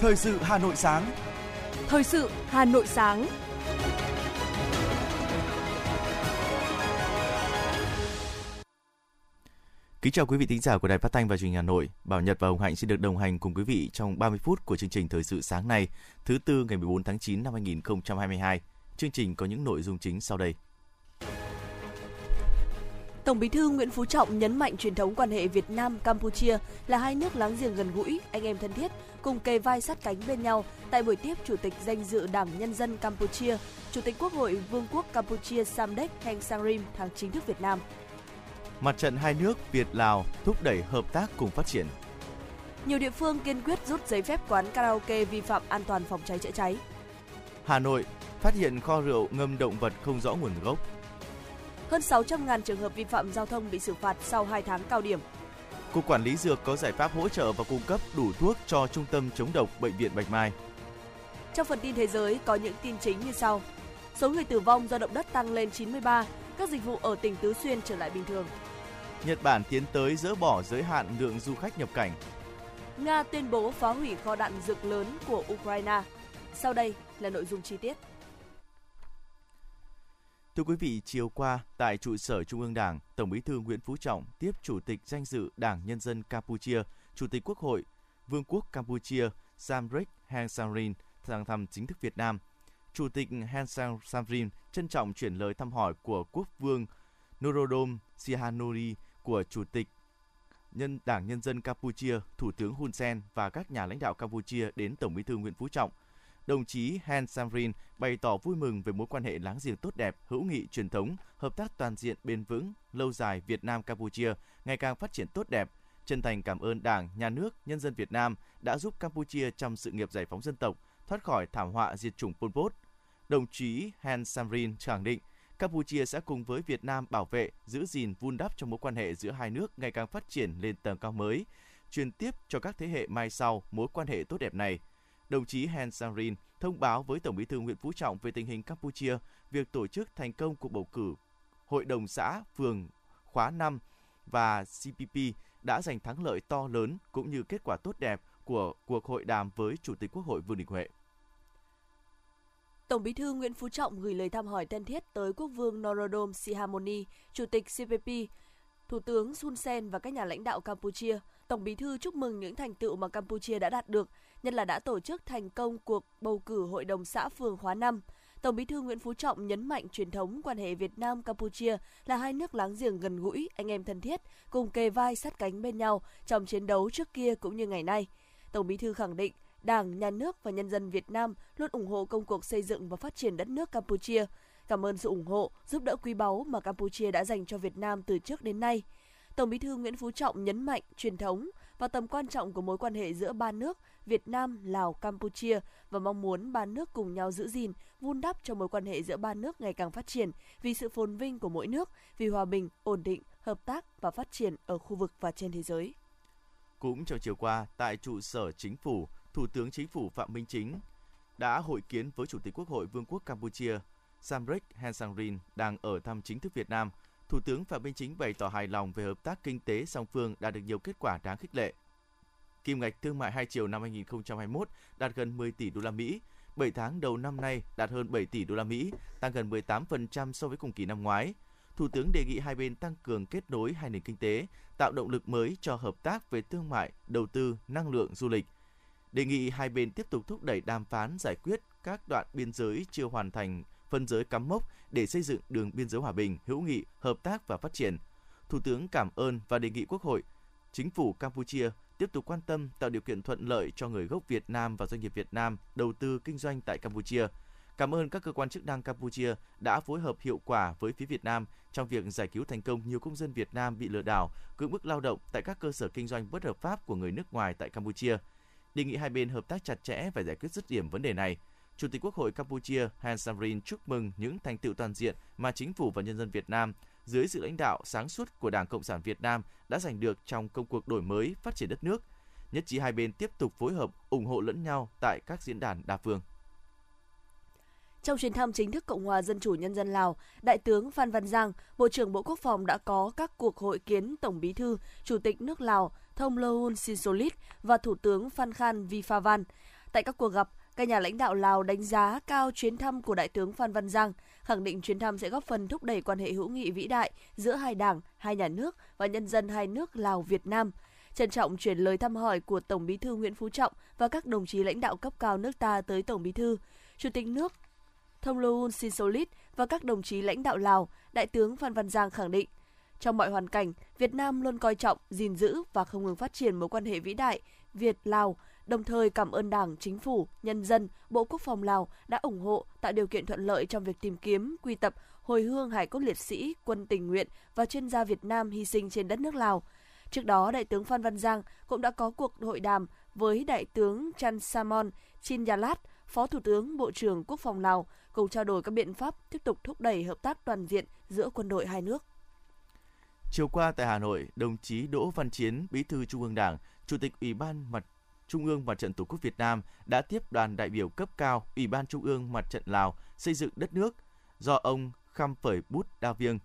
Thời sự Hà Nội sáng. Thời sự Hà Nội sáng. Kính chào quý vị thính giả của Đài Phát thanh và Truyền hình Hà Nội. Bảo Nhật và Hồng Hạnh xin được đồng hành cùng quý vị trong 30 phút của chương trình Thời sự sáng nay, thứ tư ngày 14 tháng 9 năm 2022. Chương trình có những nội dung chính sau đây. Tổng Bí thư Nguyễn Phú Trọng nhấn mạnh truyền thống quan hệ Việt Nam Campuchia là hai nước láng giềng gần gũi, anh em thân thiết, cùng kề vai sát cánh bên nhau tại buổi tiếp Chủ tịch danh dự Đảng Nhân dân Campuchia, Chủ tịch Quốc hội Vương quốc Campuchia Samdech Heng Samrin thăm chính thức Việt Nam. Mặt trận hai nước Việt Lào thúc đẩy hợp tác cùng phát triển. Nhiều địa phương kiên quyết rút giấy phép quán karaoke vi phạm an toàn phòng cháy chữa cháy. Hà Nội phát hiện kho rượu ngâm động vật không rõ nguồn gốc. Hơn 600.000 trường hợp vi phạm giao thông bị xử phạt sau 2 tháng cao điểm. Cục Quản lý Dược có giải pháp hỗ trợ và cung cấp đủ thuốc cho Trung tâm chống độc Bệnh viện Bạch Mai. Trong phần tin thế giới có những tin chính như sau. Số người tử vong do động đất tăng lên 93, các dịch vụ ở tỉnh Tứ Xuyên trở lại bình thường. Nhật Bản tiến tới dỡ bỏ giới hạn lượng du khách nhập cảnh. Nga tuyên bố phá hủy kho đạn dược lớn của Ukraine. Sau đây là nội dung chi tiết. Thưa quý vị, chiều qua tại trụ sở Trung ương Đảng, Tổng Bí thư Nguyễn Phú Trọng tiếp Chủ tịch danh dự Đảng Nhân dân Campuchia, Chủ tịch Quốc hội Vương quốc Campuchia Samdech Heng Samrin sang thăm chính thức Việt Nam. Chủ tịch Heng Samrin trân trọng chuyển lời thăm hỏi của Quốc vương Norodom Sihanoukville của Chủ tịch Nhân Đảng Nhân dân Campuchia, Thủ tướng Hun Sen và các nhà lãnh đạo Campuchia đến Tổng Bí thư Nguyễn Phú Trọng – đồng chí Han Samrin bày tỏ vui mừng về mối quan hệ láng giềng tốt đẹp, hữu nghị truyền thống, hợp tác toàn diện bền vững, lâu dài Việt Nam Campuchia ngày càng phát triển tốt đẹp. Chân thành cảm ơn Đảng, Nhà nước, nhân dân Việt Nam đã giúp Campuchia trong sự nghiệp giải phóng dân tộc, thoát khỏi thảm họa diệt chủng Pol Pot. Đồng chí Han Samrin khẳng định Campuchia sẽ cùng với Việt Nam bảo vệ, giữ gìn, vun đắp cho mối quan hệ giữa hai nước ngày càng phát triển lên tầm cao mới, truyền tiếp cho các thế hệ mai sau mối quan hệ tốt đẹp này – đồng chí Hen Samrin thông báo với Tổng Bí thư Nguyễn Phú Trọng về tình hình Campuchia, việc tổ chức thành công cuộc bầu cử Hội đồng xã, phường khóa 5 và CPP đã giành thắng lợi to lớn cũng như kết quả tốt đẹp của cuộc hội đàm với Chủ tịch Quốc hội Vương Đình Huệ. Tổng Bí thư Nguyễn Phú Trọng gửi lời thăm hỏi thân thiết tới Quốc vương Norodom Sihamoni, Chủ tịch CPP, Thủ tướng Hun Sen và các nhà lãnh đạo Campuchia. Tổng Bí thư chúc mừng những thành tựu mà Campuchia đã đạt được, nhất là đã tổ chức thành công cuộc bầu cử Hội đồng xã phường khóa 5. Tổng Bí thư Nguyễn Phú Trọng nhấn mạnh truyền thống quan hệ Việt Nam Campuchia là hai nước láng giềng gần gũi, anh em thân thiết, cùng kề vai sát cánh bên nhau trong chiến đấu trước kia cũng như ngày nay. Tổng Bí thư khẳng định Đảng, Nhà nước và nhân dân Việt Nam luôn ủng hộ công cuộc xây dựng và phát triển đất nước Campuchia. Cảm ơn sự ủng hộ, giúp đỡ quý báu mà Campuchia đã dành cho Việt Nam từ trước đến nay. Tổng Bí thư Nguyễn Phú Trọng nhấn mạnh truyền thống và tầm quan trọng của mối quan hệ giữa ba nước Việt Nam, Lào, Campuchia và mong muốn ba nước cùng nhau giữ gìn, vun đắp cho mối quan hệ giữa ba nước ngày càng phát triển vì sự phồn vinh của mỗi nước, vì hòa bình, ổn định, hợp tác và phát triển ở khu vực và trên thế giới. Cũng trong chiều qua, tại trụ sở chính phủ, Thủ tướng Chính phủ Phạm Minh Chính đã hội kiến với Chủ tịch Quốc hội Vương quốc Campuchia Samdech Heng Samrin đang ở thăm chính thức Việt Nam. Thủ tướng Phạm Minh Chính bày tỏ hài lòng về hợp tác kinh tế song phương đạt được nhiều kết quả đáng khích lệ kim ngạch thương mại hai chiều năm 2021 đạt gần 10 tỷ đô la Mỹ. 7 tháng đầu năm nay đạt hơn 7 tỷ đô la Mỹ, tăng gần 18% so với cùng kỳ năm ngoái. Thủ tướng đề nghị hai bên tăng cường kết nối hai nền kinh tế, tạo động lực mới cho hợp tác về thương mại, đầu tư, năng lượng, du lịch. Đề nghị hai bên tiếp tục thúc đẩy đàm phán giải quyết các đoạn biên giới chưa hoàn thành phân giới cắm mốc để xây dựng đường biên giới hòa bình, hữu nghị, hợp tác và phát triển. Thủ tướng cảm ơn và đề nghị Quốc hội, chính phủ Campuchia tiếp tục quan tâm tạo điều kiện thuận lợi cho người gốc Việt Nam và doanh nghiệp Việt Nam đầu tư kinh doanh tại Campuchia. Cảm ơn các cơ quan chức năng Campuchia đã phối hợp hiệu quả với phía Việt Nam trong việc giải cứu thành công nhiều công dân Việt Nam bị lừa đảo, cưỡng bức lao động tại các cơ sở kinh doanh bất hợp pháp của người nước ngoài tại Campuchia. Đề nghị hai bên hợp tác chặt chẽ và giải quyết dứt điểm vấn đề này. Chủ tịch Quốc hội Campuchia Han Samrin chúc mừng những thành tựu toàn diện mà chính phủ và nhân dân Việt Nam dưới sự lãnh đạo sáng suốt của Đảng Cộng sản Việt Nam đã giành được trong công cuộc đổi mới, phát triển đất nước. Nhất trí hai bên tiếp tục phối hợp, ủng hộ lẫn nhau tại các diễn đàn đa phương. Trong chuyến thăm chính thức Cộng hòa Dân chủ Nhân dân Lào, Đại tướng Phan Văn Giang, Bộ trưởng Bộ Quốc phòng đã có các cuộc hội kiến Tổng bí thư, Chủ tịch nước Lào Thông Lohun Sinsolit và Thủ tướng Phan Khan Vifavan. Tại các cuộc gặp, các nhà lãnh đạo Lào đánh giá cao chuyến thăm của Đại tướng Phan Văn Giang, khẳng định chuyến thăm sẽ góp phần thúc đẩy quan hệ hữu nghị vĩ đại giữa hai đảng, hai nhà nước và nhân dân hai nước Lào Việt Nam. Trân trọng chuyển lời thăm hỏi của Tổng Bí thư Nguyễn Phú Trọng và các đồng chí lãnh đạo cấp cao nước ta tới Tổng Bí thư, Chủ tịch nước Thông Luân và các đồng chí lãnh đạo Lào, Đại tướng Phan Văn Giang khẳng định trong mọi hoàn cảnh, Việt Nam luôn coi trọng, gìn giữ và không ngừng phát triển mối quan hệ vĩ đại Việt-Lào, đồng thời cảm ơn Đảng, Chính phủ, nhân dân, Bộ Quốc phòng Lào đã ủng hộ, tạo điều kiện thuận lợi trong việc tìm kiếm, quy tập, hồi hương hải cốt liệt sĩ, quân tình nguyện và chuyên gia Việt Nam hy sinh trên đất nước Lào. Trước đó, Đại tướng Phan Văn Giang cũng đã có cuộc hội đàm với Đại tướng Chan Samon Chinyalat, Phó Thủ tướng Bộ trưởng Quốc phòng Lào, cùng trao đổi các biện pháp tiếp tục thúc đẩy hợp tác toàn diện giữa quân đội hai nước. Chiều qua tại Hà Nội, đồng chí Đỗ Văn Chiến, Bí thư Trung ương Đảng, Chủ tịch Ủy ban Mặt Trung ương Mặt trận Tổ quốc Việt Nam đã tiếp đoàn đại biểu cấp cao Ủy ban Trung ương Mặt trận Lào xây dựng đất nước do ông Kham Phởi Bút Đa Viêng,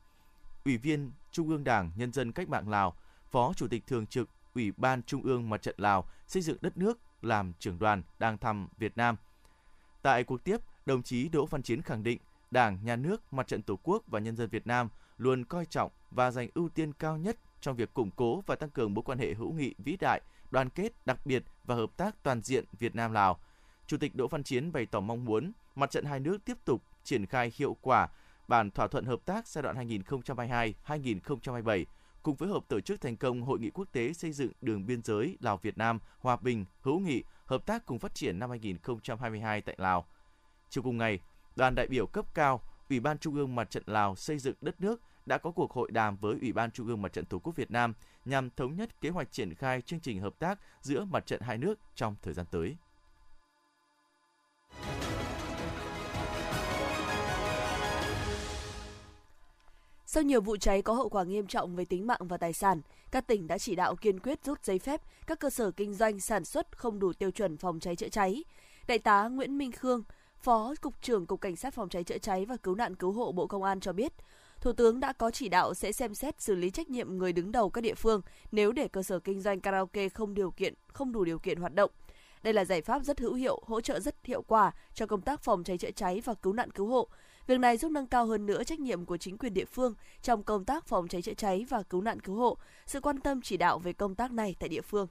Ủy viên Trung ương Đảng Nhân dân Cách mạng Lào, Phó Chủ tịch Thường trực Ủy ban Trung ương Mặt trận Lào xây dựng đất nước làm trưởng đoàn đang thăm Việt Nam. Tại cuộc tiếp, đồng chí Đỗ Văn Chiến khẳng định Đảng, Nhà nước, Mặt trận Tổ quốc và nhân dân Việt Nam luôn coi trọng và dành ưu tiên cao nhất trong việc củng cố và tăng cường mối quan hệ hữu nghị vĩ đại, đoàn kết đặc biệt và hợp tác toàn diện Việt Nam Lào. Chủ tịch Đỗ Văn Chiến bày tỏ mong muốn mặt trận hai nước tiếp tục triển khai hiệu quả bản thỏa thuận hợp tác giai đoạn 2022-2027 cùng phối hợp tổ chức thành công hội nghị quốc tế xây dựng đường biên giới Lào Việt Nam hòa bình, hữu nghị, hợp tác cùng phát triển năm 2022 tại Lào. Chiều cùng ngày, đoàn đại biểu cấp cao Ủy ban Trung ương Mặt trận Lào xây dựng đất nước đã có cuộc hội đàm với Ủy ban Trung ương Mặt trận Tổ quốc Việt Nam nhằm thống nhất kế hoạch triển khai chương trình hợp tác giữa mặt trận hai nước trong thời gian tới. Sau nhiều vụ cháy có hậu quả nghiêm trọng về tính mạng và tài sản, các tỉnh đã chỉ đạo kiên quyết rút giấy phép các cơ sở kinh doanh sản xuất không đủ tiêu chuẩn phòng cháy chữa cháy. Đại tá Nguyễn Minh Khương, Phó Cục trưởng Cục Cảnh sát Phòng cháy chữa cháy và Cứu nạn Cứu hộ Bộ Công an cho biết, Thủ tướng đã có chỉ đạo sẽ xem xét xử lý trách nhiệm người đứng đầu các địa phương nếu để cơ sở kinh doanh karaoke không điều kiện, không đủ điều kiện hoạt động. Đây là giải pháp rất hữu hiệu, hỗ trợ rất hiệu quả cho công tác phòng cháy chữa cháy và cứu nạn cứu hộ. Việc này giúp nâng cao hơn nữa trách nhiệm của chính quyền địa phương trong công tác phòng cháy chữa cháy và cứu nạn cứu hộ, sự quan tâm chỉ đạo về công tác này tại địa phương.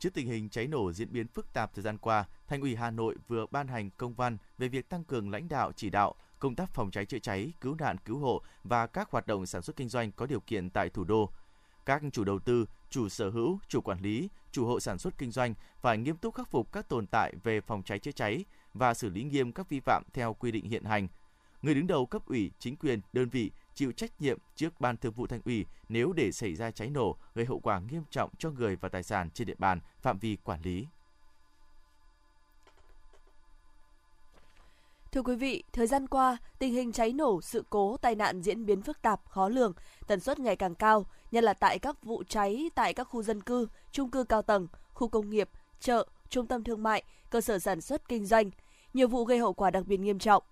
Trước tình hình cháy nổ diễn biến phức tạp thời gian qua, Thành ủy Hà Nội vừa ban hành công văn về việc tăng cường lãnh đạo chỉ đạo công tác phòng cháy chữa cháy, cứu nạn cứu hộ và các hoạt động sản xuất kinh doanh có điều kiện tại thủ đô. Các chủ đầu tư, chủ sở hữu, chủ quản lý, chủ hộ sản xuất kinh doanh phải nghiêm túc khắc phục các tồn tại về phòng cháy chữa cháy và xử lý nghiêm các vi phạm theo quy định hiện hành. Người đứng đầu cấp ủy, chính quyền, đơn vị chịu trách nhiệm trước ban thường vụ thành ủy nếu để xảy ra cháy nổ gây hậu quả nghiêm trọng cho người và tài sản trên địa bàn phạm vi quản lý. Thưa quý vị, thời gian qua, tình hình cháy nổ, sự cố, tai nạn diễn biến phức tạp, khó lường, tần suất ngày càng cao, nhất là tại các vụ cháy tại các khu dân cư, trung cư cao tầng, khu công nghiệp, chợ, trung tâm thương mại, cơ sở sản xuất kinh doanh. Nhiều vụ gây hậu quả đặc biệt nghiêm trọng.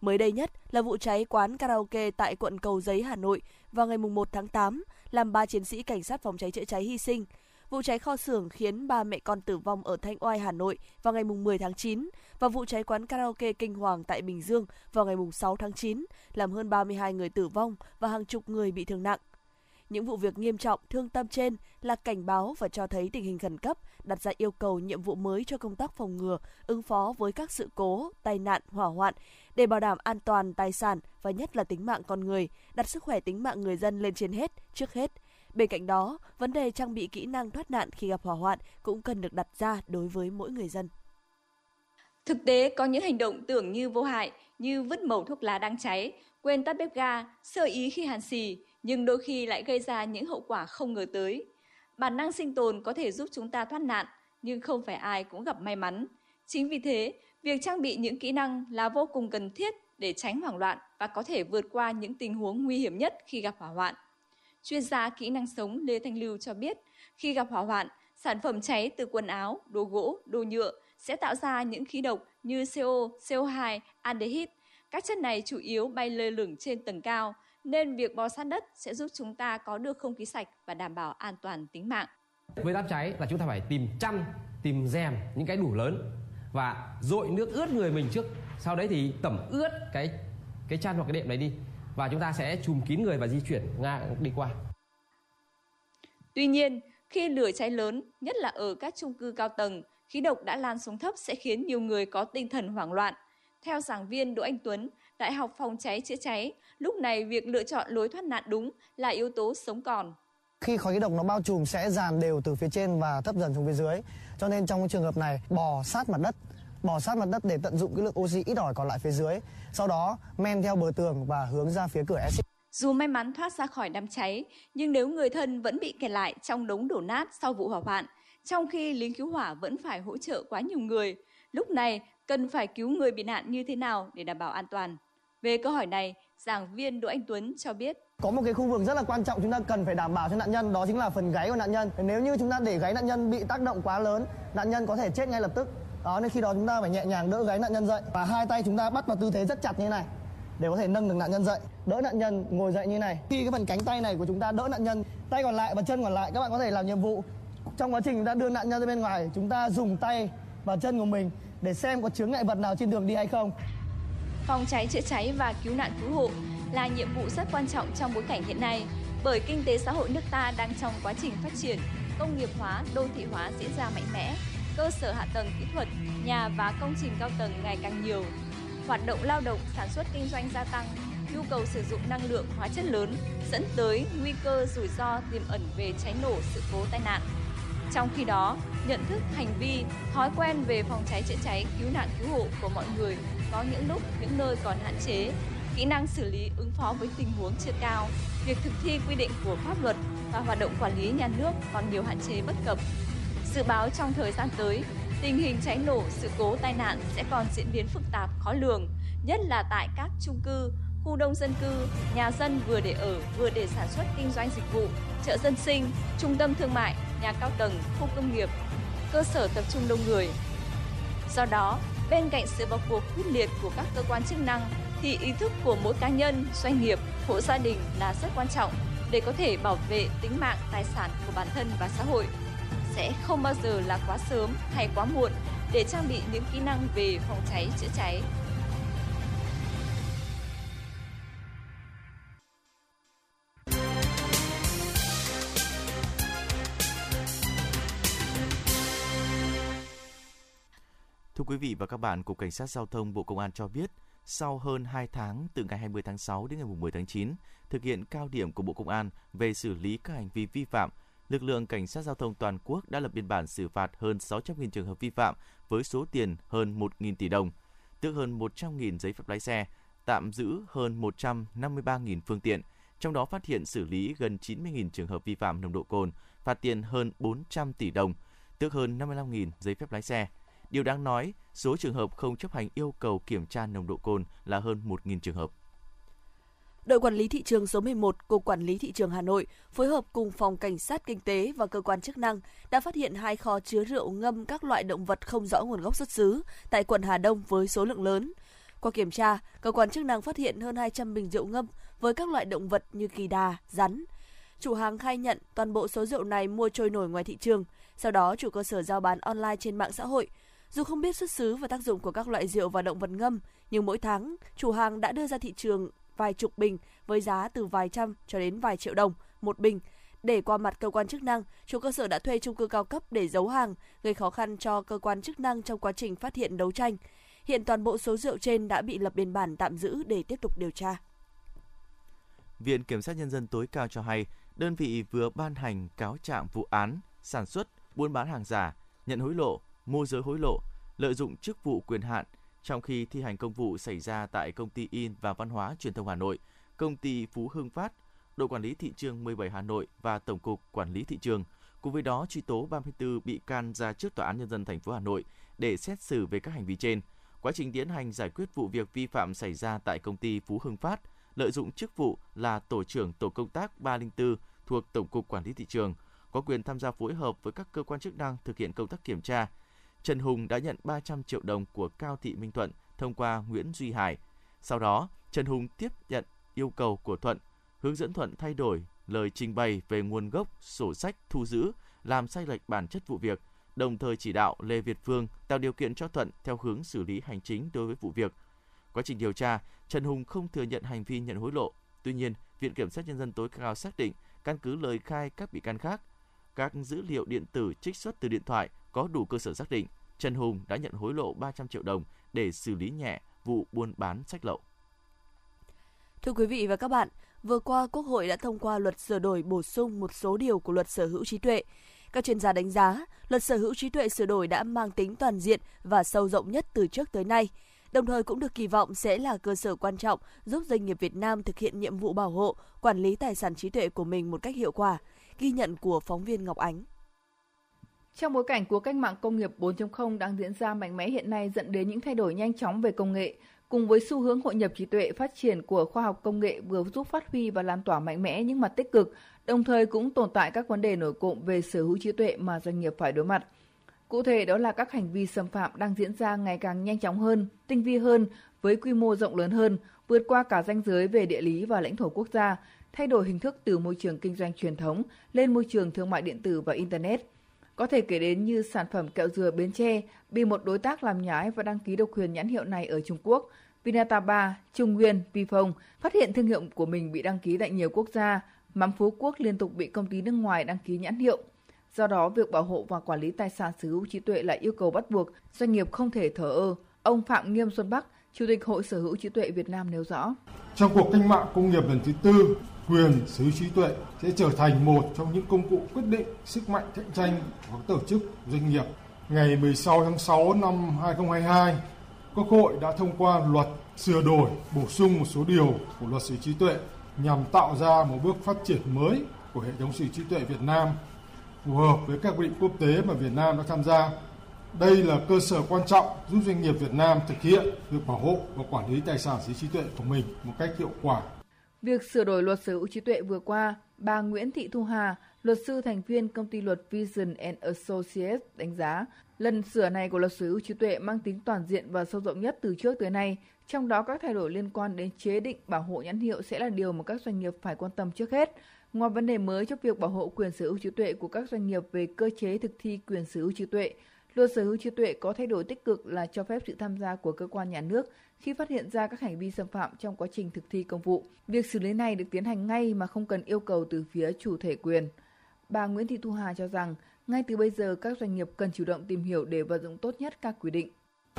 Mới đây nhất là vụ cháy quán karaoke tại quận Cầu Giấy, Hà Nội vào ngày 1 tháng 8, làm 3 chiến sĩ cảnh sát phòng cháy chữa cháy hy sinh. Vụ cháy kho xưởng khiến ba mẹ con tử vong ở Thanh Oai, Hà Nội vào ngày 10 tháng 9 và vụ cháy quán karaoke Kinh Hoàng tại Bình Dương vào ngày 6 tháng 9 làm hơn 32 người tử vong và hàng chục người bị thương nặng. Những vụ việc nghiêm trọng, thương tâm trên là cảnh báo và cho thấy tình hình khẩn cấp, đặt ra yêu cầu nhiệm vụ mới cho công tác phòng ngừa, ứng phó với các sự cố, tai nạn, hỏa hoạn để bảo đảm an toàn tài sản và nhất là tính mạng con người, đặt sức khỏe tính mạng người dân lên trên hết, trước hết. Bên cạnh đó, vấn đề trang bị kỹ năng thoát nạn khi gặp hỏa hoạn cũng cần được đặt ra đối với mỗi người dân. Thực tế có những hành động tưởng như vô hại như vứt mẩu thuốc lá đang cháy, quên tắt bếp ga, sơ ý khi hàn xì, nhưng đôi khi lại gây ra những hậu quả không ngờ tới. Bản năng sinh tồn có thể giúp chúng ta thoát nạn, nhưng không phải ai cũng gặp may mắn. Chính vì thế, việc trang bị những kỹ năng là vô cùng cần thiết để tránh hoảng loạn và có thể vượt qua những tình huống nguy hiểm nhất khi gặp hỏa hoạn. Chuyên gia kỹ năng sống Lê Thanh Lưu cho biết, khi gặp hỏa hoạn, sản phẩm cháy từ quần áo, đồ gỗ, đồ nhựa sẽ tạo ra những khí độc như CO, CO2, aldehyde. Các chất này chủ yếu bay lơ lửng trên tầng cao, nên việc bò sát đất sẽ giúp chúng ta có được không khí sạch và đảm bảo an toàn tính mạng. Với đám cháy là chúng ta phải tìm chăn, tìm rèm những cái đủ lớn và dội nước ướt người mình trước. Sau đấy thì tẩm ướt cái cái chăn hoặc cái đệm đấy đi và chúng ta sẽ chùm kín người và di chuyển ngang đi qua. Tuy nhiên, khi lửa cháy lớn, nhất là ở các chung cư cao tầng, khí độc đã lan xuống thấp sẽ khiến nhiều người có tinh thần hoảng loạn. Theo giảng viên Đỗ Anh Tuấn, Đại học Phòng cháy chữa cháy, lúc này việc lựa chọn lối thoát nạn đúng là yếu tố sống còn. Khi khói khí độc nó bao trùm sẽ dàn đều từ phía trên và thấp dần xuống phía dưới. Cho nên trong trường hợp này bò sát mặt đất, bò sát mặt đất để tận dụng cái lượng oxy ít ỏi còn lại phía dưới. Sau đó men theo bờ tường và hướng ra phía cửa exit. Dù may mắn thoát ra khỏi đám cháy, nhưng nếu người thân vẫn bị kẹt lại trong đống đổ nát sau vụ hỏa hoạn, trong khi lính cứu hỏa vẫn phải hỗ trợ quá nhiều người, lúc này cần phải cứu người bị nạn như thế nào để đảm bảo an toàn? Về câu hỏi này, giảng viên Đỗ Anh Tuấn cho biết. Có một cái khu vực rất là quan trọng chúng ta cần phải đảm bảo cho nạn nhân, đó chính là phần gáy của nạn nhân. Nếu như chúng ta để gáy nạn nhân bị tác động quá lớn, nạn nhân có thể chết ngay lập tức. Đó nên khi đó chúng ta phải nhẹ nhàng đỡ gáy nạn nhân dậy và hai tay chúng ta bắt vào tư thế rất chặt như này để có thể nâng được nạn nhân dậy đỡ nạn nhân ngồi dậy như này khi cái phần cánh tay này của chúng ta đỡ nạn nhân tay còn lại và chân còn lại các bạn có thể làm nhiệm vụ trong quá trình chúng ta đưa nạn nhân ra bên ngoài chúng ta dùng tay và chân của mình để xem có chướng ngại vật nào trên đường đi hay không phòng cháy chữa cháy và cứu nạn cứu hộ là nhiệm vụ rất quan trọng trong bối cảnh hiện nay bởi kinh tế xã hội nước ta đang trong quá trình phát triển công nghiệp hóa đô thị hóa diễn ra mạnh mẽ cơ sở hạ tầng kỹ thuật nhà và công trình cao tầng ngày càng nhiều hoạt động lao động, sản xuất kinh doanh gia tăng, nhu cầu sử dụng năng lượng hóa chất lớn dẫn tới nguy cơ rủi ro tiềm ẩn về cháy nổ, sự cố tai nạn. Trong khi đó, nhận thức, hành vi, thói quen về phòng cháy chữa cháy, cứu nạn cứu hộ của mọi người có những lúc, những nơi còn hạn chế, kỹ năng xử lý ứng phó với tình huống chưa cao, việc thực thi quy định của pháp luật và hoạt động quản lý nhà nước còn nhiều hạn chế bất cập. Dự báo trong thời gian tới, tình hình cháy nổ, sự cố tai nạn sẽ còn diễn biến phức tạp, khó lường, nhất là tại các chung cư, khu đông dân cư, nhà dân vừa để ở, vừa để sản xuất kinh doanh dịch vụ, chợ dân sinh, trung tâm thương mại, nhà cao tầng, khu công nghiệp, cơ sở tập trung đông người. Do đó, bên cạnh sự vào cuộc quyết liệt của các cơ quan chức năng thì ý thức của mỗi cá nhân, doanh nghiệp, hộ gia đình là rất quan trọng để có thể bảo vệ tính mạng, tài sản của bản thân và xã hội sẽ không bao giờ là quá sớm hay quá muộn để trang bị những kỹ năng về phòng cháy chữa cháy. Quý vị và các bạn, Cục Cảnh sát Giao thông Bộ Công an cho biết, sau hơn 2 tháng từ ngày 20 tháng 6 đến ngày 10 tháng 9, thực hiện cao điểm của Bộ Công an về xử lý các hành vi vi phạm lực lượng cảnh sát giao thông toàn quốc đã lập biên bản xử phạt hơn 600.000 trường hợp vi phạm với số tiền hơn 1.000 tỷ đồng, tước hơn 100.000 giấy phép lái xe, tạm giữ hơn 153.000 phương tiện, trong đó phát hiện xử lý gần 90.000 trường hợp vi phạm nồng độ cồn, phạt tiền hơn 400 tỷ đồng, tước hơn 55.000 giấy phép lái xe. Điều đáng nói, số trường hợp không chấp hành yêu cầu kiểm tra nồng độ cồn là hơn 1.000 trường hợp đội quản lý thị trường số 11, Cục Quản lý Thị trường Hà Nội phối hợp cùng Phòng Cảnh sát Kinh tế và cơ quan chức năng đã phát hiện hai kho chứa rượu ngâm các loại động vật không rõ nguồn gốc xuất xứ tại quận Hà Đông với số lượng lớn. Qua kiểm tra, cơ quan chức năng phát hiện hơn 200 bình rượu ngâm với các loại động vật như kỳ đà, rắn. Chủ hàng khai nhận toàn bộ số rượu này mua trôi nổi ngoài thị trường, sau đó chủ cơ sở giao bán online trên mạng xã hội. Dù không biết xuất xứ và tác dụng của các loại rượu và động vật ngâm, nhưng mỗi tháng, chủ hàng đã đưa ra thị trường vài chục bình với giá từ vài trăm cho đến vài triệu đồng một bình. Để qua mặt cơ quan chức năng, chủ cơ sở đã thuê trung cư cao cấp để giấu hàng, gây khó khăn cho cơ quan chức năng trong quá trình phát hiện đấu tranh. Hiện toàn bộ số rượu trên đã bị lập biên bản tạm giữ để tiếp tục điều tra. Viện Kiểm sát Nhân dân tối cao cho hay, đơn vị vừa ban hành cáo trạng vụ án sản xuất, buôn bán hàng giả, nhận hối lộ, môi giới hối lộ, lợi dụng chức vụ quyền hạn trong khi thi hành công vụ xảy ra tại công ty In và Văn hóa Truyền thông Hà Nội, công ty Phú Hưng Phát, đội quản lý thị trường 17 Hà Nội và Tổng cục Quản lý thị trường. Cùng với đó truy tố 34 bị can ra trước Tòa án nhân dân thành phố Hà Nội để xét xử về các hành vi trên. Quá trình tiến hành giải quyết vụ việc vi phạm xảy ra tại công ty Phú Hưng Phát, lợi dụng chức vụ là tổ trưởng tổ công tác 304 thuộc Tổng cục Quản lý thị trường, có quyền tham gia phối hợp với các cơ quan chức năng thực hiện công tác kiểm tra, Trần Hùng đã nhận 300 triệu đồng của Cao Thị Minh Thuận thông qua Nguyễn Duy Hải. Sau đó, Trần Hùng tiếp nhận yêu cầu của Thuận, hướng dẫn Thuận thay đổi lời trình bày về nguồn gốc, sổ sách thu giữ, làm sai lệch bản chất vụ việc, đồng thời chỉ đạo Lê Việt Phương tạo điều kiện cho Thuận theo hướng xử lý hành chính đối với vụ việc. Quá trình điều tra, Trần Hùng không thừa nhận hành vi nhận hối lộ. Tuy nhiên, Viện Kiểm sát Nhân dân tối cao xác định, căn cứ lời khai các bị can khác, các dữ liệu điện tử trích xuất từ điện thoại có đủ cơ sở xác định Trần Hùng đã nhận hối lộ 300 triệu đồng để xử lý nhẹ vụ buôn bán sách lậu. Thưa quý vị và các bạn, vừa qua Quốc hội đã thông qua luật sửa đổi bổ sung một số điều của luật sở hữu trí tuệ. Các chuyên gia đánh giá, luật sở hữu trí tuệ sửa đổi đã mang tính toàn diện và sâu rộng nhất từ trước tới nay. Đồng thời cũng được kỳ vọng sẽ là cơ sở quan trọng giúp doanh nghiệp Việt Nam thực hiện nhiệm vụ bảo hộ, quản lý tài sản trí tuệ của mình một cách hiệu quả. Ghi nhận của phóng viên Ngọc Ánh. Trong bối cảnh của cách mạng công nghiệp 4.0 đang diễn ra mạnh mẽ hiện nay dẫn đến những thay đổi nhanh chóng về công nghệ, cùng với xu hướng hội nhập trí tuệ phát triển của khoa học công nghệ vừa giúp phát huy và lan tỏa mạnh mẽ những mặt tích cực, đồng thời cũng tồn tại các vấn đề nổi cộng về sở hữu trí tuệ mà doanh nghiệp phải đối mặt. Cụ thể đó là các hành vi xâm phạm đang diễn ra ngày càng nhanh chóng hơn, tinh vi hơn, với quy mô rộng lớn hơn, vượt qua cả ranh giới về địa lý và lãnh thổ quốc gia, thay đổi hình thức từ môi trường kinh doanh truyền thống lên môi trường thương mại điện tử và Internet – có thể kể đến như sản phẩm kẹo dừa Bến Tre bị một đối tác làm nhái và đăng ký độc quyền nhãn hiệu này ở Trung Quốc. Vinataba, Trung Nguyên, Vifong phát hiện thương hiệu của mình bị đăng ký tại nhiều quốc gia. Mắm Phú Quốc liên tục bị công ty nước ngoài đăng ký nhãn hiệu. Do đó, việc bảo hộ và quản lý tài sản sở hữu trí tuệ là yêu cầu bắt buộc, doanh nghiệp không thể thờ ơ. Ông Phạm Nghiêm Xuân Bắc, Chủ tịch Hội Sở hữu trí tuệ Việt Nam nêu rõ. Trong cuộc cách mạng công nghiệp lần thứ tư, quyền sở hữu trí tuệ sẽ trở thành một trong những công cụ quyết định sức mạnh cạnh tranh của các tổ chức doanh nghiệp. Ngày 16 tháng 6 năm 2022, Quốc hội đã thông qua luật sửa đổi, bổ sung một số điều của luật sở hữu trí tuệ nhằm tạo ra một bước phát triển mới của hệ thống sở hữu trí tuệ Việt Nam phù hợp với các quy định quốc tế mà Việt Nam đã tham gia. Đây là cơ sở quan trọng giúp doanh nghiệp Việt Nam thực hiện việc bảo hộ và quản lý tài sản sở hữu trí tuệ của mình một cách hiệu quả Việc sửa đổi luật sở hữu trí tuệ vừa qua, bà Nguyễn Thị Thu Hà, luật sư thành viên công ty luật Vision and Associates đánh giá, lần sửa này của luật sở hữu trí tuệ mang tính toàn diện và sâu rộng nhất từ trước tới nay, trong đó các thay đổi liên quan đến chế định bảo hộ nhãn hiệu sẽ là điều mà các doanh nghiệp phải quan tâm trước hết. Ngoài vấn đề mới trong việc bảo hộ quyền sở hữu trí tuệ của các doanh nghiệp về cơ chế thực thi quyền sở hữu trí tuệ, luật sở hữu trí tuệ có thay đổi tích cực là cho phép sự tham gia của cơ quan nhà nước khi phát hiện ra các hành vi xâm phạm trong quá trình thực thi công vụ. Việc xử lý này được tiến hành ngay mà không cần yêu cầu từ phía chủ thể quyền. Bà Nguyễn Thị Thu Hà cho rằng, ngay từ bây giờ các doanh nghiệp cần chủ động tìm hiểu để vận dụng tốt nhất các quy định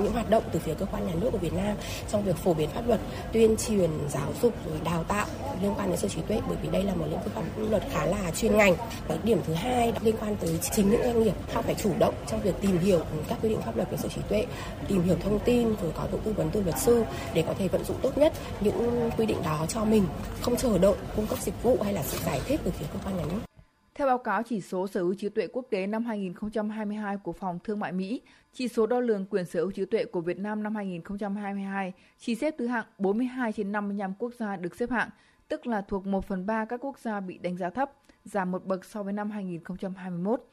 những hoạt động từ phía cơ quan nhà nước của Việt Nam trong việc phổ biến pháp luật, tuyên truyền, giáo dục rồi đào tạo liên quan đến sở trí tuệ bởi vì đây là một lĩnh vực pháp luật khá là chuyên ngành. Cái điểm thứ hai liên quan tới chính những doanh nghiệp họ phải chủ động trong việc tìm hiểu các quy định pháp luật về sở trí tuệ, tìm hiểu thông tin rồi có độ tư vấn từ luật sư để có thể vận dụng tốt nhất những quy định đó cho mình, không chờ đợi cung cấp dịch vụ hay là sự giải thích từ phía cơ quan nhà nước. Theo báo cáo chỉ số sở hữu trí tuệ quốc tế năm 2022 của Phòng Thương mại Mỹ, chỉ số đo lường quyền sở hữu trí tuệ của Việt Nam năm 2022 chỉ xếp thứ hạng 42 trên 55 quốc gia được xếp hạng, tức là thuộc 1 phần 3 các quốc gia bị đánh giá thấp, giảm một bậc so với năm 2021.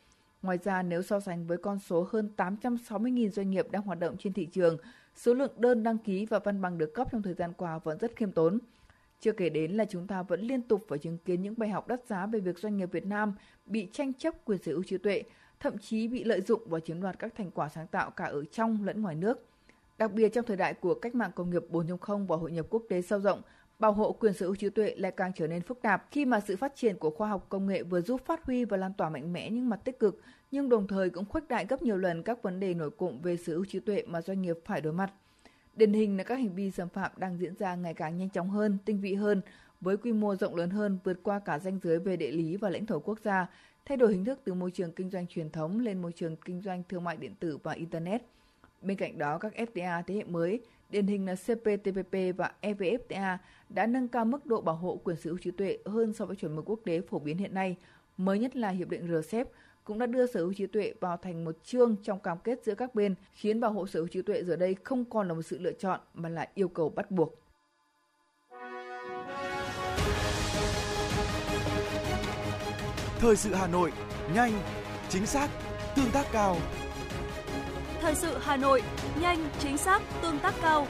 Ngoài ra, nếu so sánh với con số hơn 860.000 doanh nghiệp đang hoạt động trên thị trường, số lượng đơn đăng ký và văn bằng được cấp trong thời gian qua vẫn rất khiêm tốn – chưa kể đến là chúng ta vẫn liên tục phải chứng kiến những bài học đắt giá về việc doanh nghiệp Việt Nam bị tranh chấp quyền sở hữu trí tuệ, thậm chí bị lợi dụng và chiếm đoạt các thành quả sáng tạo cả ở trong lẫn ngoài nước. Đặc biệt trong thời đại của cách mạng công nghiệp 4.0 và hội nhập quốc tế sâu rộng, bảo hộ quyền sở hữu trí tuệ lại càng trở nên phức tạp khi mà sự phát triển của khoa học công nghệ vừa giúp phát huy và lan tỏa mạnh mẽ những mặt tích cực, nhưng đồng thời cũng khuếch đại gấp nhiều lần các vấn đề nổi cộm về sở hữu trí tuệ mà doanh nghiệp phải đối mặt. Điển hình là các hành vi xâm phạm đang diễn ra ngày càng nhanh chóng hơn, tinh vị hơn, với quy mô rộng lớn hơn, vượt qua cả ranh giới về địa lý và lãnh thổ quốc gia, thay đổi hình thức từ môi trường kinh doanh truyền thống lên môi trường kinh doanh thương mại điện tử và Internet. Bên cạnh đó, các FTA thế hệ mới, điển hình là CPTPP và EVFTA đã nâng cao mức độ bảo hộ quyền sở hữu trí tuệ hơn so với chuẩn mực quốc tế phổ biến hiện nay. Mới nhất là Hiệp định RCEP cũng đã đưa sở hữu trí tuệ vào thành một chương trong cam kết giữa các bên, khiến bảo hộ sở hữu trí tuệ giờ đây không còn là một sự lựa chọn mà là yêu cầu bắt buộc. Thời sự Hà Nội, nhanh, chính xác, tương tác cao. Thời sự Hà Nội, nhanh, chính xác, tương tác cao.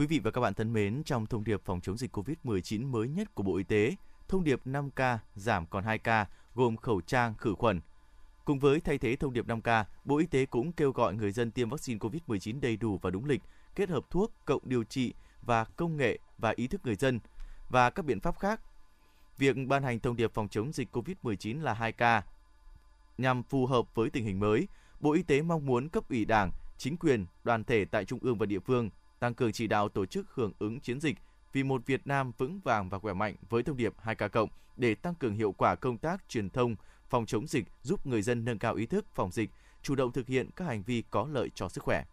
Quý vị và các bạn thân mến, trong thông điệp phòng chống dịch COVID-19 mới nhất của Bộ Y tế, thông điệp 5K giảm còn 2K gồm khẩu trang, khử khuẩn. Cùng với thay thế thông điệp 5K, Bộ Y tế cũng kêu gọi người dân tiêm vaccine COVID-19 đầy đủ và đúng lịch, kết hợp thuốc, cộng điều trị và công nghệ và ý thức người dân và các biện pháp khác. Việc ban hành thông điệp phòng chống dịch COVID-19 là 2K nhằm phù hợp với tình hình mới, Bộ Y tế mong muốn cấp ủy Đảng, chính quyền, đoàn thể tại trung ương và địa phương tăng cường chỉ đạo tổ chức hưởng ứng chiến dịch vì một Việt Nam vững vàng và khỏe mạnh với thông điệp 2K cộng để tăng cường hiệu quả công tác truyền thông phòng chống dịch, giúp người dân nâng cao ý thức phòng dịch, chủ động thực hiện các hành vi có lợi cho sức khỏe.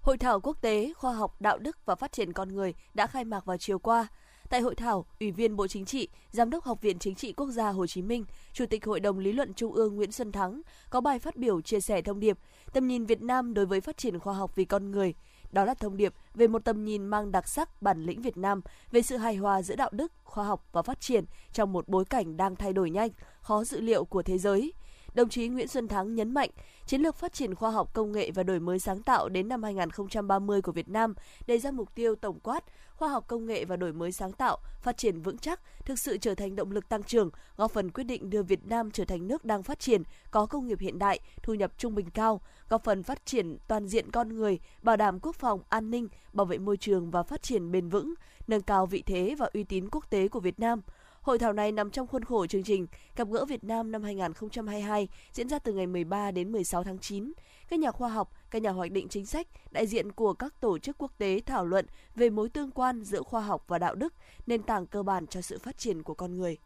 Hội thảo quốc tế khoa học đạo đức và phát triển con người đã khai mạc vào chiều qua. Tại hội thảo, Ủy viên Bộ Chính trị, Giám đốc Học viện Chính trị Quốc gia Hồ Chí Minh, Chủ tịch Hội đồng Lý luận Trung ương Nguyễn Xuân Thắng có bài phát biểu chia sẻ thông điệp tầm nhìn Việt Nam đối với phát triển khoa học vì con người. Đó là thông điệp về một tầm nhìn mang đặc sắc bản lĩnh Việt Nam về sự hài hòa giữa đạo đức, khoa học và phát triển trong một bối cảnh đang thay đổi nhanh, khó dự liệu của thế giới – Đồng chí Nguyễn Xuân Thắng nhấn mạnh, chiến lược phát triển khoa học công nghệ và đổi mới sáng tạo đến năm 2030 của Việt Nam đề ra mục tiêu tổng quát khoa học công nghệ và đổi mới sáng tạo phát triển vững chắc, thực sự trở thành động lực tăng trưởng, góp phần quyết định đưa Việt Nam trở thành nước đang phát triển, có công nghiệp hiện đại, thu nhập trung bình cao, góp phần phát triển toàn diện con người, bảo đảm quốc phòng, an ninh, bảo vệ môi trường và phát triển bền vững, nâng cao vị thế và uy tín quốc tế của Việt Nam – Hội thảo này nằm trong khuôn khổ chương trình Gặp gỡ Việt Nam năm 2022 diễn ra từ ngày 13 đến 16 tháng 9. Các nhà khoa học, các nhà hoạch định chính sách, đại diện của các tổ chức quốc tế thảo luận về mối tương quan giữa khoa học và đạo đức, nền tảng cơ bản cho sự phát triển của con người.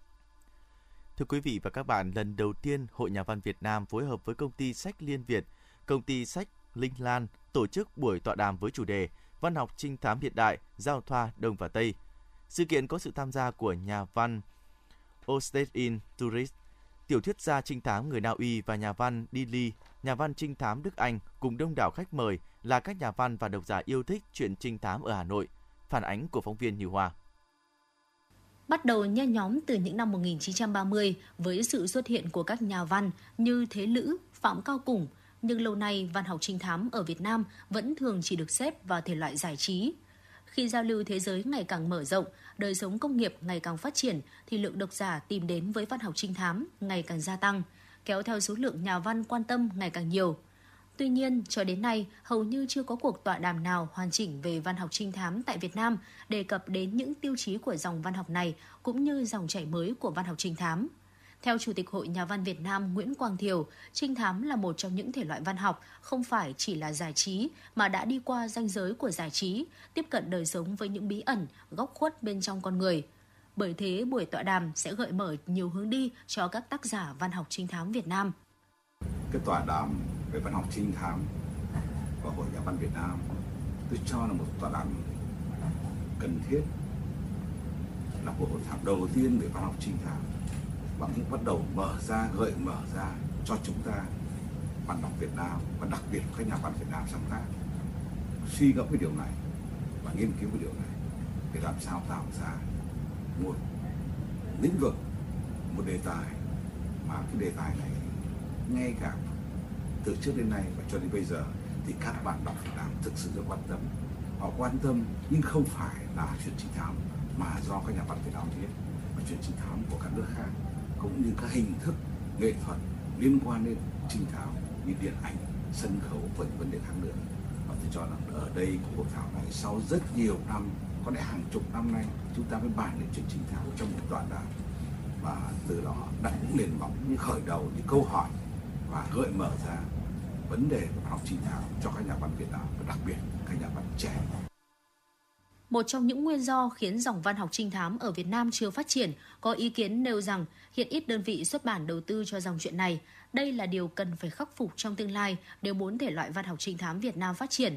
Thưa quý vị và các bạn, lần đầu tiên Hội Nhà văn Việt Nam phối hợp với công ty sách Liên Việt, công ty sách Linh Lan tổ chức buổi tọa đàm với chủ đề Văn học trinh thám hiện đại, giao thoa Đông và Tây. Sự kiện có sự tham gia của nhà văn Ostedin Tourist, tiểu thuyết gia trinh thám người Na Uy và nhà văn Dili, nhà văn trinh thám Đức Anh cùng đông đảo khách mời là các nhà văn và độc giả yêu thích chuyện trinh thám ở Hà Nội. Phản ánh của phóng viên Như Hoa. Bắt đầu nhen nhóm từ những năm 1930 với sự xuất hiện của các nhà văn như Thế Lữ, Phạm Cao Củng, nhưng lâu nay văn học trinh thám ở Việt Nam vẫn thường chỉ được xếp vào thể loại giải trí. Khi giao lưu thế giới ngày càng mở rộng, đời sống công nghiệp ngày càng phát triển thì lượng độc giả tìm đến với văn học trinh thám ngày càng gia tăng, kéo theo số lượng nhà văn quan tâm ngày càng nhiều. Tuy nhiên, cho đến nay, hầu như chưa có cuộc tọa đàm nào hoàn chỉnh về văn học trinh thám tại Việt Nam đề cập đến những tiêu chí của dòng văn học này cũng như dòng chảy mới của văn học trinh thám. Theo Chủ tịch Hội Nhà văn Việt Nam Nguyễn Quang Thiều, trinh thám là một trong những thể loại văn học không phải chỉ là giải trí mà đã đi qua ranh giới của giải trí, tiếp cận đời sống với những bí ẩn, góc khuất bên trong con người. Bởi thế, buổi tọa đàm sẽ gợi mở nhiều hướng đi cho các tác giả văn học trinh thám Việt Nam. Cái tọa đàm về văn học trinh thám của Hội Nhà văn Việt Nam tôi cho là một tọa đàm cần thiết là cuộc hội thảo đầu tiên về văn học trinh thám và cũng bắt đầu mở ra, gợi mở ra cho chúng ta bạn đọc Việt Nam và đặc biệt các nhà văn Việt Nam sáng tác. Suy ngẫm cái điều này và nghiên cứu cái điều này để làm sao tạo ra một lĩnh vực, một đề tài mà cái đề tài này ngay cả từ trước đến nay và cho đến bây giờ thì các bạn đọc Việt Nam thực sự rất quan tâm. Họ quan tâm nhưng không phải là chuyện chính thám mà do các nhà văn Việt Nam viết, mà chuyện chính thám của các nước khác cũng như các hình thức nghệ thuật liên quan đến trình thảo như điện ảnh, sân khấu, vân vấn đề khác nữa và tôi cho rằng ở đây của hội thảo này, sau rất nhiều năm, có lẽ hàng chục năm nay, chúng ta mới bàn đến chuyện trình thảo trong một toàn đàm và từ đó đặt những nền móng, những khởi đầu, những câu hỏi và gợi mở ra vấn đề của học trình thảo cho các nhà văn Việt Nam, và đặc biệt các nhà văn trẻ một trong những nguyên do khiến dòng văn học trinh thám ở Việt Nam chưa phát triển, có ý kiến nêu rằng hiện ít đơn vị xuất bản đầu tư cho dòng truyện này. Đây là điều cần phải khắc phục trong tương lai nếu muốn thể loại văn học trinh thám Việt Nam phát triển.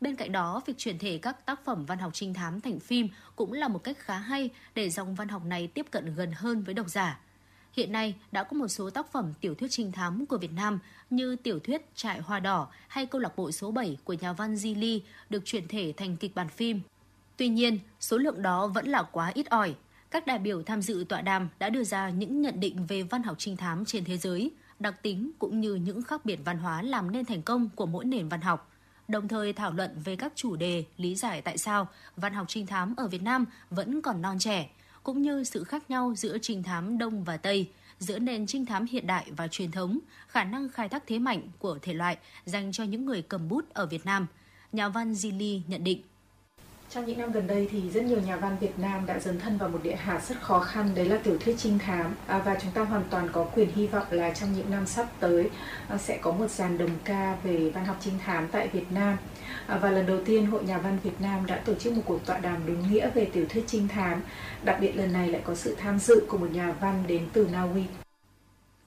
Bên cạnh đó, việc chuyển thể các tác phẩm văn học trinh thám thành phim cũng là một cách khá hay để dòng văn học này tiếp cận gần hơn với độc giả. Hiện nay đã có một số tác phẩm tiểu thuyết trinh thám của Việt Nam như tiểu thuyết Trại Hoa Đỏ hay câu lạc bộ số 7 của nhà văn Di Ly được chuyển thể thành kịch bản phim. Tuy nhiên, số lượng đó vẫn là quá ít ỏi. Các đại biểu tham dự tọa đàm đã đưa ra những nhận định về văn học trinh thám trên thế giới, đặc tính cũng như những khác biệt văn hóa làm nên thành công của mỗi nền văn học. đồng thời thảo luận về các chủ đề lý giải tại sao văn học trinh thám ở Việt Nam vẫn còn non trẻ, cũng như sự khác nhau giữa trinh thám Đông và Tây, giữa nền trinh thám hiện đại và truyền thống, khả năng khai thác thế mạnh của thể loại dành cho những người cầm bút ở Việt Nam. Nhà văn Zili nhận định. Trong những năm gần đây thì rất nhiều nhà văn Việt Nam đã dấn thân vào một địa hạt rất khó khăn đấy là tiểu thuyết trinh thám à, và chúng ta hoàn toàn có quyền hy vọng là trong những năm sắp tới à, sẽ có một dàn đồng ca về văn học trinh thám tại Việt Nam. À, và lần đầu tiên Hội Nhà văn Việt Nam đã tổ chức một cuộc tọa đàm đúng nghĩa về tiểu thuyết trinh thám. Đặc biệt lần này lại có sự tham dự của một nhà văn đến từ Na Uy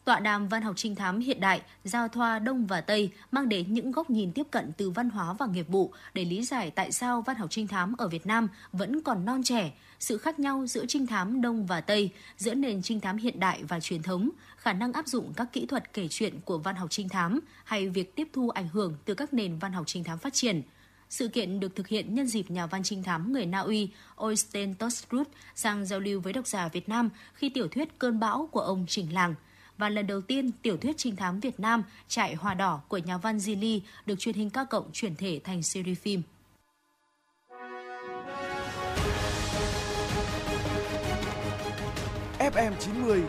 tọa đàm văn học trinh thám hiện đại, giao thoa Đông và Tây mang đến những góc nhìn tiếp cận từ văn hóa và nghiệp vụ để lý giải tại sao văn học trinh thám ở Việt Nam vẫn còn non trẻ, sự khác nhau giữa trinh thám Đông và Tây, giữa nền trinh thám hiện đại và truyền thống, khả năng áp dụng các kỹ thuật kể chuyện của văn học trinh thám hay việc tiếp thu ảnh hưởng từ các nền văn học trinh thám phát triển. Sự kiện được thực hiện nhân dịp nhà văn trinh thám người Na Uy Oystein Tostrud sang giao lưu với độc giả Việt Nam khi tiểu thuyết Cơn bão của ông Trình Làng – và lần đầu tiên tiểu thuyết trinh thám Việt Nam Trại Hoa Đỏ của nhà văn Zili được truyền hình ca cộng chuyển thể thành series phim. FM 90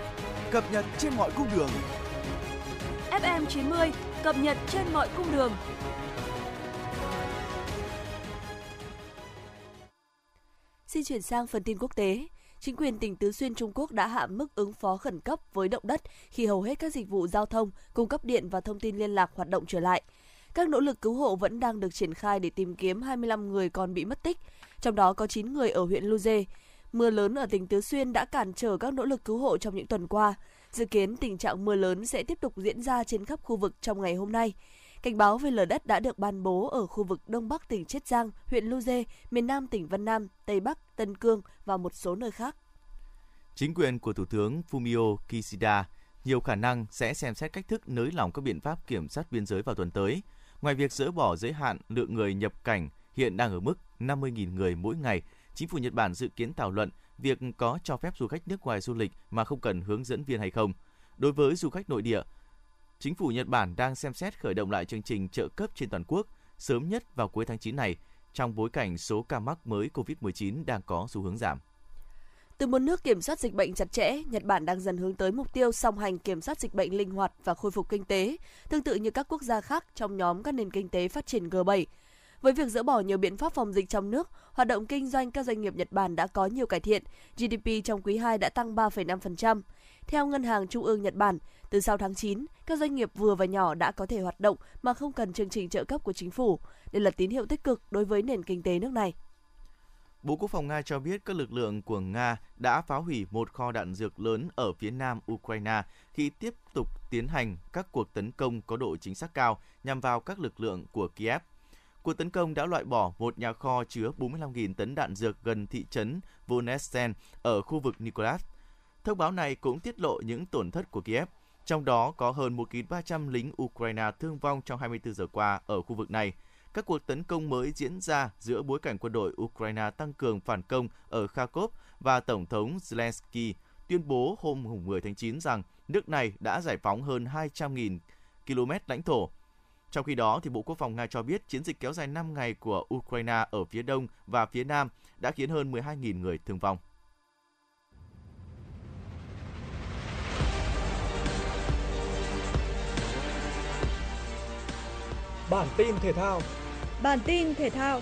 cập nhật trên mọi cung đường. FM 90 cập nhật trên mọi cung đường. Xin chuyển sang phần tin quốc tế chính quyền tỉnh Tứ Xuyên Trung Quốc đã hạ mức ứng phó khẩn cấp với động đất khi hầu hết các dịch vụ giao thông, cung cấp điện và thông tin liên lạc hoạt động trở lại. Các nỗ lực cứu hộ vẫn đang được triển khai để tìm kiếm 25 người còn bị mất tích, trong đó có 9 người ở huyện Luze. Mưa lớn ở tỉnh Tứ Xuyên đã cản trở các nỗ lực cứu hộ trong những tuần qua. Dự kiến tình trạng mưa lớn sẽ tiếp tục diễn ra trên khắp khu vực trong ngày hôm nay. Cảnh báo về lở đất đã được ban bố ở khu vực Đông Bắc tỉnh Chiết Giang, huyện Lu Dê, miền Nam tỉnh Vân Nam, Tây Bắc, Tân Cương và một số nơi khác. Chính quyền của Thủ tướng Fumio Kishida nhiều khả năng sẽ xem xét cách thức nới lỏng các biện pháp kiểm soát biên giới vào tuần tới. Ngoài việc dỡ bỏ giới hạn lượng người nhập cảnh hiện đang ở mức 50.000 người mỗi ngày, chính phủ Nhật Bản dự kiến thảo luận việc có cho phép du khách nước ngoài du lịch mà không cần hướng dẫn viên hay không. Đối với du khách nội địa, Chính phủ Nhật Bản đang xem xét khởi động lại chương trình trợ cấp trên toàn quốc sớm nhất vào cuối tháng 9 này, trong bối cảnh số ca mắc mới COVID-19 đang có xu hướng giảm. Từ một nước kiểm soát dịch bệnh chặt chẽ, Nhật Bản đang dần hướng tới mục tiêu song hành kiểm soát dịch bệnh linh hoạt và khôi phục kinh tế, tương tự như các quốc gia khác trong nhóm các nền kinh tế phát triển G7. Với việc dỡ bỏ nhiều biện pháp phòng dịch trong nước, hoạt động kinh doanh các doanh nghiệp Nhật Bản đã có nhiều cải thiện. GDP trong quý 2 đã tăng 3,5%. Theo Ngân hàng Trung ương Nhật Bản, từ sau tháng 9, các doanh nghiệp vừa và nhỏ đã có thể hoạt động mà không cần chương trình trợ cấp của chính phủ. Đây là tín hiệu tích cực đối với nền kinh tế nước này. Bộ Quốc phòng Nga cho biết các lực lượng của Nga đã phá hủy một kho đạn dược lớn ở phía nam Ukraine khi tiếp tục tiến hành các cuộc tấn công có độ chính xác cao nhằm vào các lực lượng của Kiev. Cuộc tấn công đã loại bỏ một nhà kho chứa 45.000 tấn đạn dược gần thị trấn Vonesten ở khu vực Nikolas. Thông báo này cũng tiết lộ những tổn thất của Kiev, trong đó có hơn 1.300 lính Ukraine thương vong trong 24 giờ qua ở khu vực này. Các cuộc tấn công mới diễn ra giữa bối cảnh quân đội Ukraine tăng cường phản công ở Kharkov và Tổng thống Zelensky tuyên bố hôm 10 tháng 9 rằng nước này đã giải phóng hơn 200.000 km lãnh thổ. Trong khi đó, thì Bộ Quốc phòng Nga cho biết chiến dịch kéo dài 5 ngày của Ukraine ở phía đông và phía nam đã khiến hơn 12.000 người thương vong. Bản tin thể thao. Bản tin thể thao.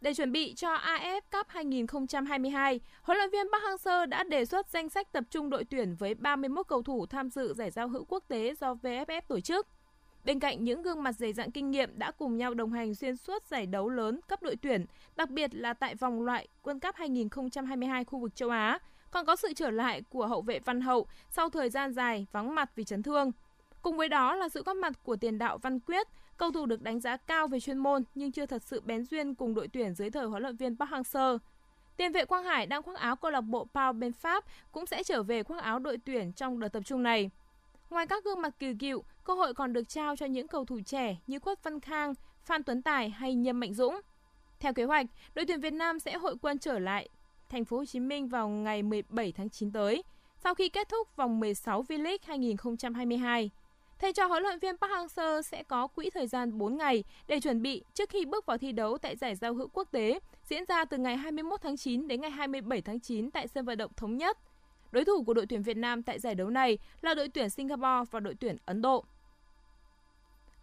Để chuẩn bị cho AF Cup 2022, huấn luyện viên Park Hang-seo đã đề xuất danh sách tập trung đội tuyển với 31 cầu thủ tham dự giải giao hữu quốc tế do VFF tổ chức. Bên cạnh những gương mặt dày dặn kinh nghiệm đã cùng nhau đồng hành xuyên suốt giải đấu lớn cấp đội tuyển, đặc biệt là tại vòng loại World Cup 2022 khu vực châu Á, còn có sự trở lại của hậu vệ Văn Hậu sau thời gian dài vắng mặt vì chấn thương. Cùng với đó là sự góp mặt của tiền đạo Văn Quyết, cầu thủ được đánh giá cao về chuyên môn nhưng chưa thật sự bén duyên cùng đội tuyển dưới thời huấn luyện viên Park Hang-seo. Tiền vệ Quang Hải đang khoác áo câu lạc bộ Pau bên Pháp cũng sẽ trở về khoác áo đội tuyển trong đợt tập trung này. Ngoài các gương mặt kỳ cựu, cơ hội còn được trao cho những cầu thủ trẻ như Quất Văn Khang, Phan Tuấn Tài hay Nhâm Mạnh Dũng. Theo kế hoạch, đội tuyển Việt Nam sẽ hội quân trở lại thành phố Hồ Chí Minh vào ngày 17 tháng 9 tới. sau khi kết thúc vòng 16 V-League 2022. Thầy trò huấn luyện viên Park Hang-seo sẽ có quỹ thời gian 4 ngày để chuẩn bị trước khi bước vào thi đấu tại giải giao hữu quốc tế, diễn ra từ ngày 21 tháng 9 đến ngày 27 tháng 9 tại sân vận động Thống Nhất. Đối thủ của đội tuyển Việt Nam tại giải đấu này là đội tuyển Singapore và đội tuyển Ấn Độ.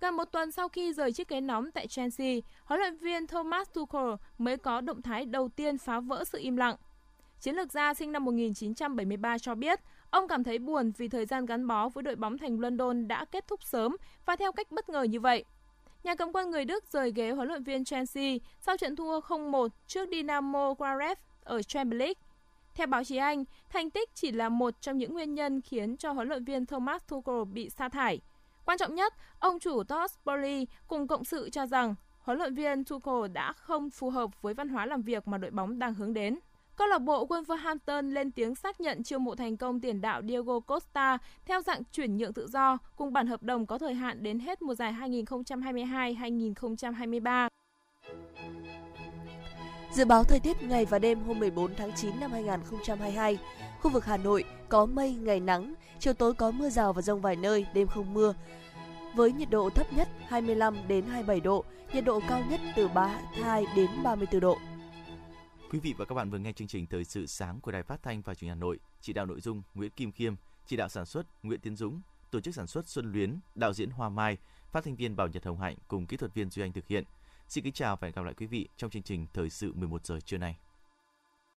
Gần một tuần sau khi rời chiếc ghế nóng tại Chelsea, huấn luyện viên Thomas Tuchel mới có động thái đầu tiên phá vỡ sự im lặng. Chiến lược gia sinh năm 1973 cho biết, ông cảm thấy buồn vì thời gian gắn bó với đội bóng thành London đã kết thúc sớm và theo cách bất ngờ như vậy. Nhà cầm quân người Đức rời ghế huấn luyện viên Chelsea sau trận thua 0-1 trước Dynamo Zagreb ở Champions League. Theo báo chí Anh, thành tích chỉ là một trong những nguyên nhân khiến cho huấn luyện viên Thomas Tuchel bị sa thải. Quan trọng nhất, ông chủ Todd Bowley cùng cộng sự cho rằng huấn luyện viên Tuchel đã không phù hợp với văn hóa làm việc mà đội bóng đang hướng đến. Câu lạc bộ Wolverhampton lên tiếng xác nhận chiêu mộ thành công tiền đạo Diego Costa theo dạng chuyển nhượng tự do cùng bản hợp đồng có thời hạn đến hết mùa giải 2022-2023. Dự báo thời tiết ngày và đêm hôm 14 tháng 9 năm 2022. Khu vực Hà Nội có mây, ngày nắng, chiều tối có mưa rào và rông vài nơi, đêm không mưa. Với nhiệt độ thấp nhất 25 đến 27 độ, nhiệt độ cao nhất từ 32 đến 34 độ. Quý vị và các bạn vừa nghe chương trình Thời sự sáng của Đài Phát thanh và Truyền hình Hà Nội, chỉ đạo nội dung Nguyễn Kim Khiêm, chỉ đạo sản xuất Nguyễn Tiến Dũng, tổ chức sản xuất Xuân Luyến, đạo diễn Hoa Mai, phát thanh viên Bảo Nhật Hồng Hạnh cùng kỹ thuật viên Duy Anh thực hiện. Xin kính chào và hẹn gặp lại quý vị trong chương trình Thời sự 11 giờ trưa nay.